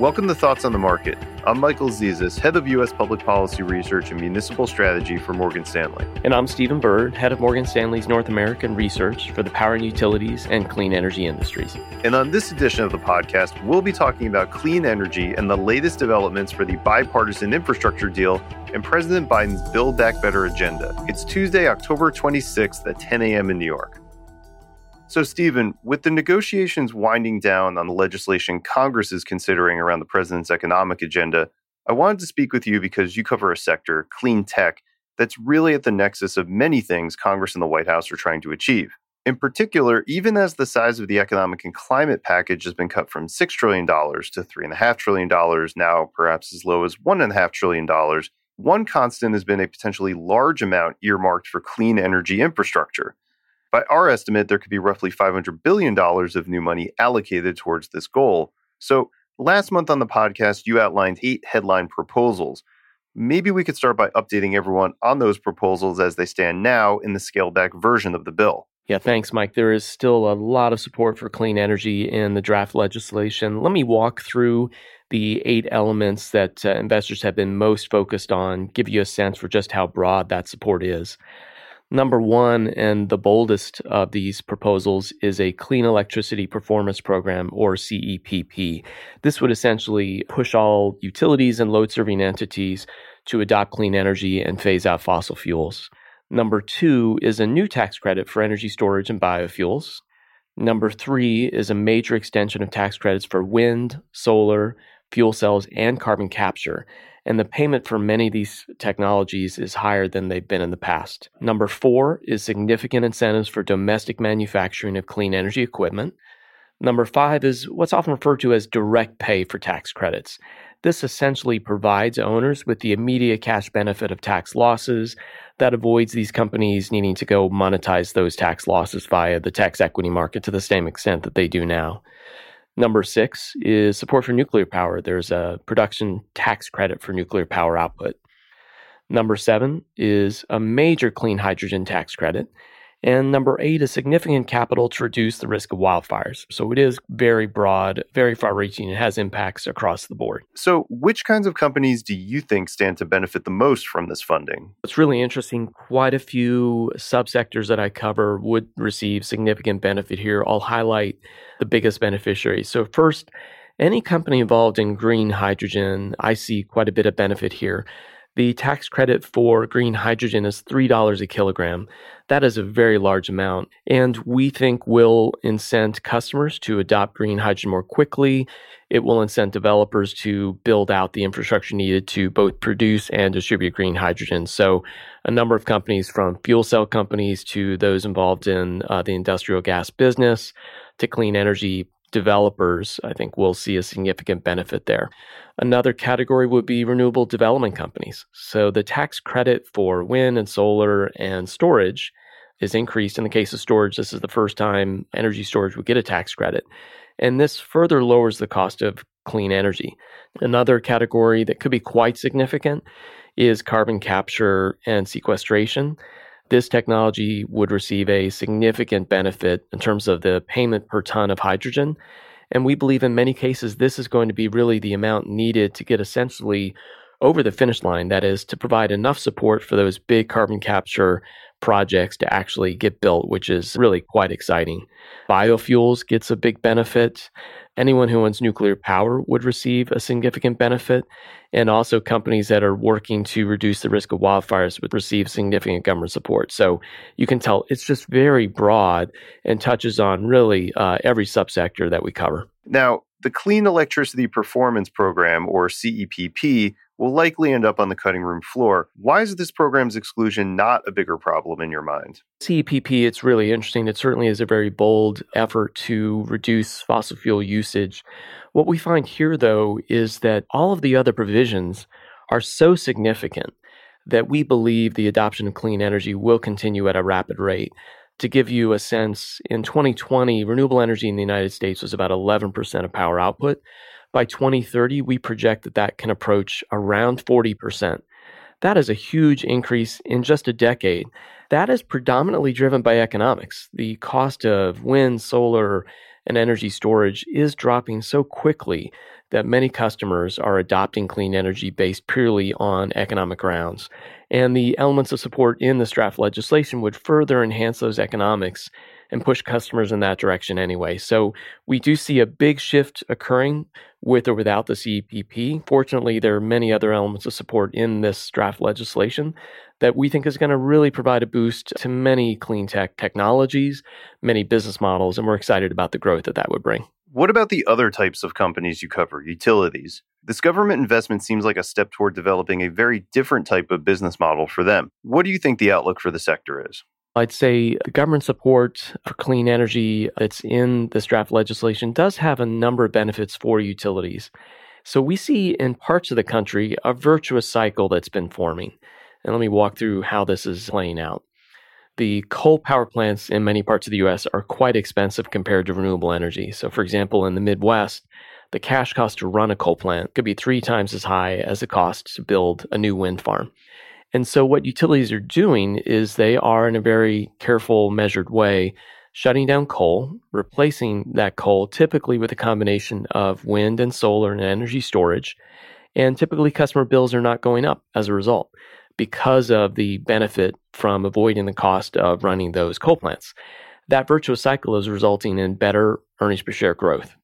Welcome to Thoughts on the Market. I'm Michael Zezas, Head of U.S. Public Policy Research and Municipal Strategy for Morgan Stanley. And I'm Stephen Byrd, Head of Morgan Stanley's North American Research for the power and utilities and clean energy industries. And on this edition of the podcast, we'll be talking about clean energy and the latest developments for the bipartisan infrastructure deal and President Biden's Build Back Better agenda. It's Tuesday, October 26th at 10 a.m. in New York. So, Stephen, with the negotiations winding down on the legislation Congress is considering around the president's economic agenda, I wanted to speak with you because you cover a sector, clean tech, that's really at the nexus of many things Congress and the White House are trying to achieve. In particular, even as the size of the economic and climate package has been cut from $6 trillion to $3.5 trillion, now perhaps as low as $1.5 trillion, one constant has been a potentially large amount earmarked for clean energy infrastructure. By our estimate, there could be roughly $500 billion of new money allocated towards this goal. So, last month on the podcast, you outlined eight headline proposals. Maybe we could start by updating everyone on those proposals as they stand now in the scaled back version of the bill. Yeah, thanks, Mike. There is still a lot of support for clean energy in the draft legislation. Let me walk through the eight elements that uh, investors have been most focused on, give you a sense for just how broad that support is. Number one, and the boldest of these proposals, is a Clean Electricity Performance Program, or CEPP. This would essentially push all utilities and load serving entities to adopt clean energy and phase out fossil fuels. Number two is a new tax credit for energy storage and biofuels. Number three is a major extension of tax credits for wind, solar, fuel cells, and carbon capture and the payment for many of these technologies is higher than they've been in the past. Number four is significant incentives for domestic manufacturing of clean energy equipment. Number five is what's often referred to as direct pay for tax credits. This essentially provides owners with the immediate cash benefit of tax losses that avoids these companies needing to go monetize those tax losses via the tax equity market to the same extent that they do now. Number six is support for nuclear power. There's a production tax credit for nuclear power output. Number seven is a major clean hydrogen tax credit. And number eight is significant capital to reduce the risk of wildfires. So it is very broad, very far reaching. It has impacts across the board. So, which kinds of companies do you think stand to benefit the most from this funding? It's really interesting. Quite a few subsectors that I cover would receive significant benefit here. I'll highlight the biggest beneficiaries. So, first, any company involved in green hydrogen, I see quite a bit of benefit here. The tax credit for green hydrogen is $3 a kilogram. That is a very large amount. And we think will incent customers to adopt green hydrogen more quickly. It will incent developers to build out the infrastructure needed to both produce and distribute green hydrogen. So, a number of companies, from fuel cell companies to those involved in uh, the industrial gas business to clean energy developers, I think will see a significant benefit there. Another category would be renewable development companies. So the tax credit for wind and solar and storage is increased. In the case of storage, this is the first time energy storage would get a tax credit. And this further lowers the cost of clean energy. Another category that could be quite significant is carbon capture and sequestration this technology would receive a significant benefit in terms of the payment per ton of hydrogen. And we believe in many cases this is going to be really the amount needed to get essentially over the finish line. That is, to provide enough support for those big carbon capture projects to actually get built, which is really quite exciting. Biofuels gets a big benefit. Anyone who owns nuclear power would receive a significant benefit. And also, companies that are working to reduce the risk of wildfires would receive significant government support. So you can tell it's just very broad and touches on really uh, every subsector that we cover. Now, the Clean Electricity Performance Program, or CEPP, will likely end up on the cutting room floor. Why is this program's exclusion not a bigger problem in your mind? CEPP, it's really interesting. It certainly is a very bold effort to reduce fossil fuel usage. What we find here, though, is that all of the other provisions are so significant that we believe the adoption of clean energy will continue at a rapid rate. To give you a sense, in 2020, renewable energy in the United States was about 11% of power output. By 2030, we project that that can approach around 40%. That is a huge increase in just a decade. That is predominantly driven by economics. The cost of wind, solar, and energy storage is dropping so quickly that many customers are adopting clean energy based purely on economic grounds. And the elements of support in this draft legislation would further enhance those economics and push customers in that direction anyway. So we do see a big shift occurring with or without the CEPP. Fortunately, there are many other elements of support in this draft legislation that we think is going to really provide a boost to many clean tech technologies, many business models, and we're excited about the growth that that would bring. What about the other types of companies you cover, utilities? This government investment seems like a step toward developing a very different type of business model for them. What do you think the outlook for the sector is? I'd say the government support for clean energy that's in this draft legislation does have a number of benefits for utilities. So we see in parts of the country a virtuous cycle that's been forming. And let me walk through how this is playing out. The coal power plants in many parts of the US are quite expensive compared to renewable energy. So, for example, in the Midwest, the cash cost to run a coal plant could be three times as high as the cost to build a new wind farm. And so, what utilities are doing is they are, in a very careful, measured way, shutting down coal, replacing that coal typically with a combination of wind and solar and energy storage. And typically, customer bills are not going up as a result because of the benefit from avoiding the cost of running those coal plants. That virtuous cycle is resulting in better earnings per share growth.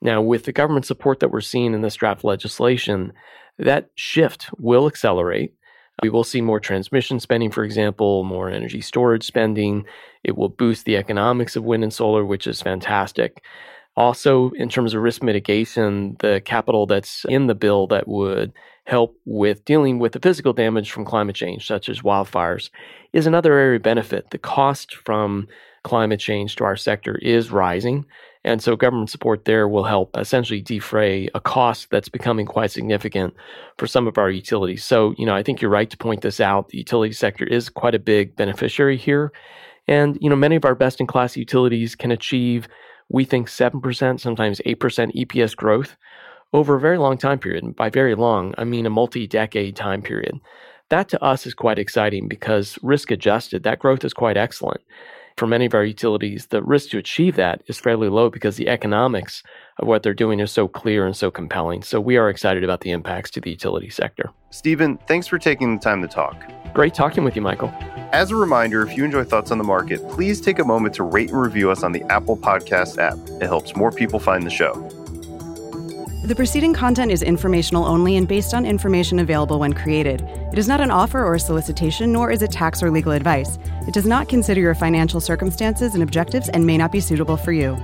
Now, with the government support that we're seeing in this draft legislation, that shift will accelerate we will see more transmission spending, for example, more energy storage spending. It will boost the economics of wind and solar, which is fantastic. Also, in terms of risk mitigation, the capital that's in the bill that would help with dealing with the physical damage from climate change, such as wildfires, is another area of benefit. The cost from climate change to our sector is rising. And so government support there will help essentially defray a cost that's becoming quite significant for some of our utilities. So, you know, I think you're right to point this out. The utility sector is quite a big beneficiary here. And, you know, many of our best in class utilities can achieve, we think, 7%, sometimes 8% EPS growth over a very long time period. And by very long, I mean a multi decade time period. That to us is quite exciting because risk adjusted, that growth is quite excellent for many of our utilities, the risk to achieve that is fairly low because the economics of what they're doing is so clear and so compelling. So we are excited about the impacts to the utility sector. Stephen, thanks for taking the time to talk. Great talking with you, Michael. As a reminder, if you enjoy Thoughts on the Market, please take a moment to rate and review us on the Apple Podcast app. It helps more people find the show. The preceding content is informational only and based on information available when created. It is not an offer or a solicitation, nor is it tax or legal advice. It does not consider your financial circumstances and objectives and may not be suitable for you.